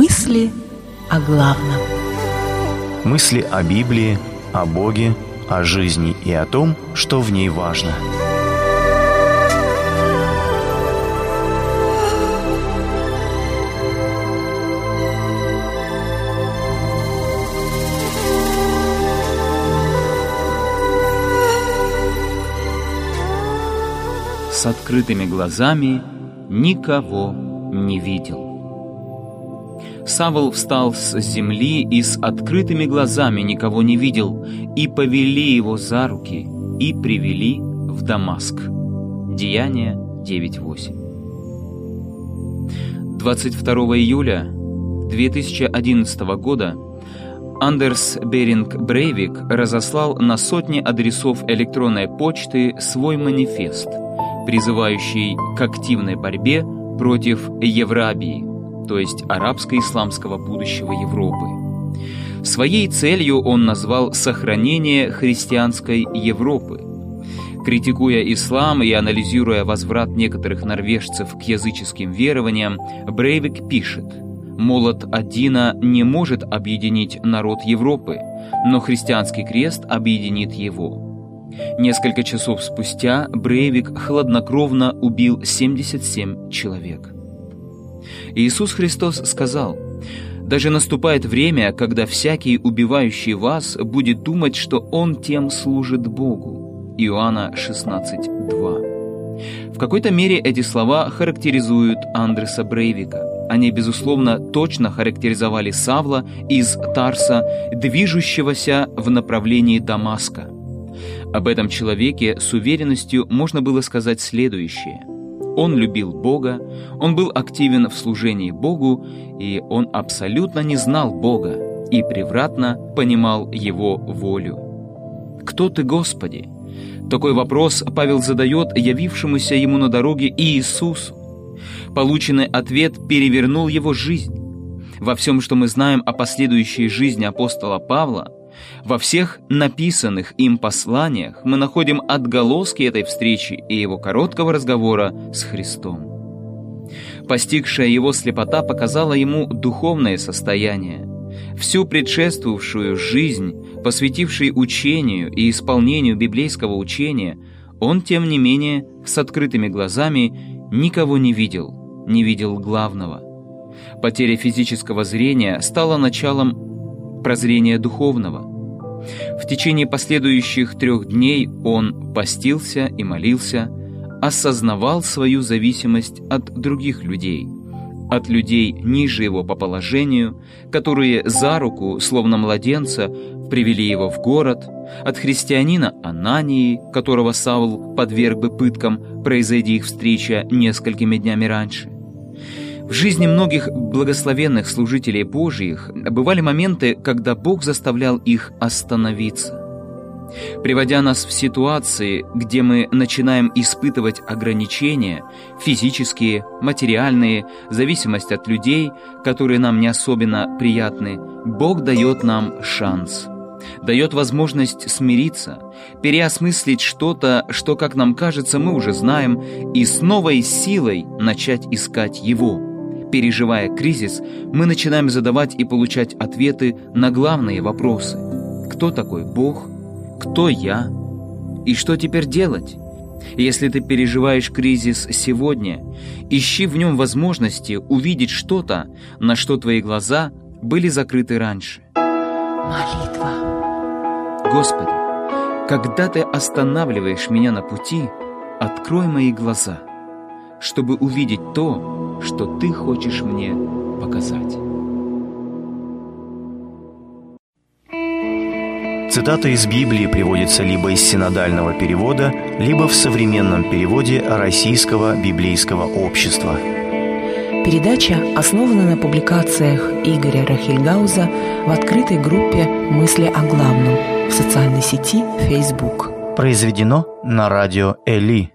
Мысли о главном. Мысли о Библии, о Боге, о жизни и о том, что в ней важно. С открытыми глазами никого не видел. Савол встал с земли и с открытыми глазами никого не видел, и повели его за руки, и привели в Дамаск. Деяние 9.8 22 июля 2011 года Андерс Беринг Брейвик разослал на сотни адресов электронной почты свой манифест, призывающий к активной борьбе против Еврабии, то есть арабско-исламского будущего Европы. Своей целью он назвал сохранение христианской Европы. Критикуя ислам и анализируя возврат некоторых норвежцев к языческим верованиям, Брейвик пишет «Молот Адина не может объединить народ Европы, но христианский крест объединит его». Несколько часов спустя Брейвик хладнокровно убил 77 человек. Иисус Христос сказал, «Даже наступает время, когда всякий, убивающий вас, будет думать, что он тем служит Богу». Иоанна 16:2. В какой-то мере эти слова характеризуют Андреса Брейвика. Они, безусловно, точно характеризовали Савла из Тарса, движущегося в направлении Дамаска. Об этом человеке с уверенностью можно было сказать следующее – он любил Бога, он был активен в служении Богу, и он абсолютно не знал Бога и превратно понимал Его волю. «Кто ты, Господи?» Такой вопрос Павел задает явившемуся ему на дороге Иисусу. Полученный ответ перевернул его жизнь. Во всем, что мы знаем о последующей жизни апостола Павла, во всех написанных им посланиях мы находим отголоски этой встречи и его короткого разговора с Христом. Постигшая его слепота показала ему духовное состояние. Всю предшествовавшую жизнь, посвятивший учению и исполнению библейского учения, он, тем не менее, с открытыми глазами никого не видел, не видел главного. Потеря физического зрения стала началом прозрения духовного. В течение последующих трех дней он постился и молился, осознавал свою зависимость от других людей, от людей ниже его по положению, которые за руку, словно младенца, привели его в город, от христианина Анании, которого Саул подверг бы пыткам, произойди их встреча несколькими днями раньше. В жизни многих благословенных служителей Божьих бывали моменты, когда Бог заставлял их остановиться. Приводя нас в ситуации, где мы начинаем испытывать ограничения, физические, материальные, зависимость от людей, которые нам не особенно приятны, Бог дает нам шанс – дает возможность смириться, переосмыслить что-то, что, как нам кажется, мы уже знаем, и с новой силой начать искать Его. Переживая кризис, мы начинаем задавать и получать ответы на главные вопросы. Кто такой Бог? Кто я? И что теперь делать? Если ты переживаешь кризис сегодня, ищи в нем возможности увидеть что-то, на что твои глаза были закрыты раньше. Молитва. Господи, когда Ты останавливаешь меня на пути, открой мои глаза, чтобы увидеть то, что Ты хочешь мне показать. Цитата из Библии приводится либо из синодального перевода, либо в современном переводе Российского библейского общества. Передача основана на публикациях Игоря Рахильгауза в открытой группе «Мысли о главном» в социальной сети Facebook. Произведено на радио Эли.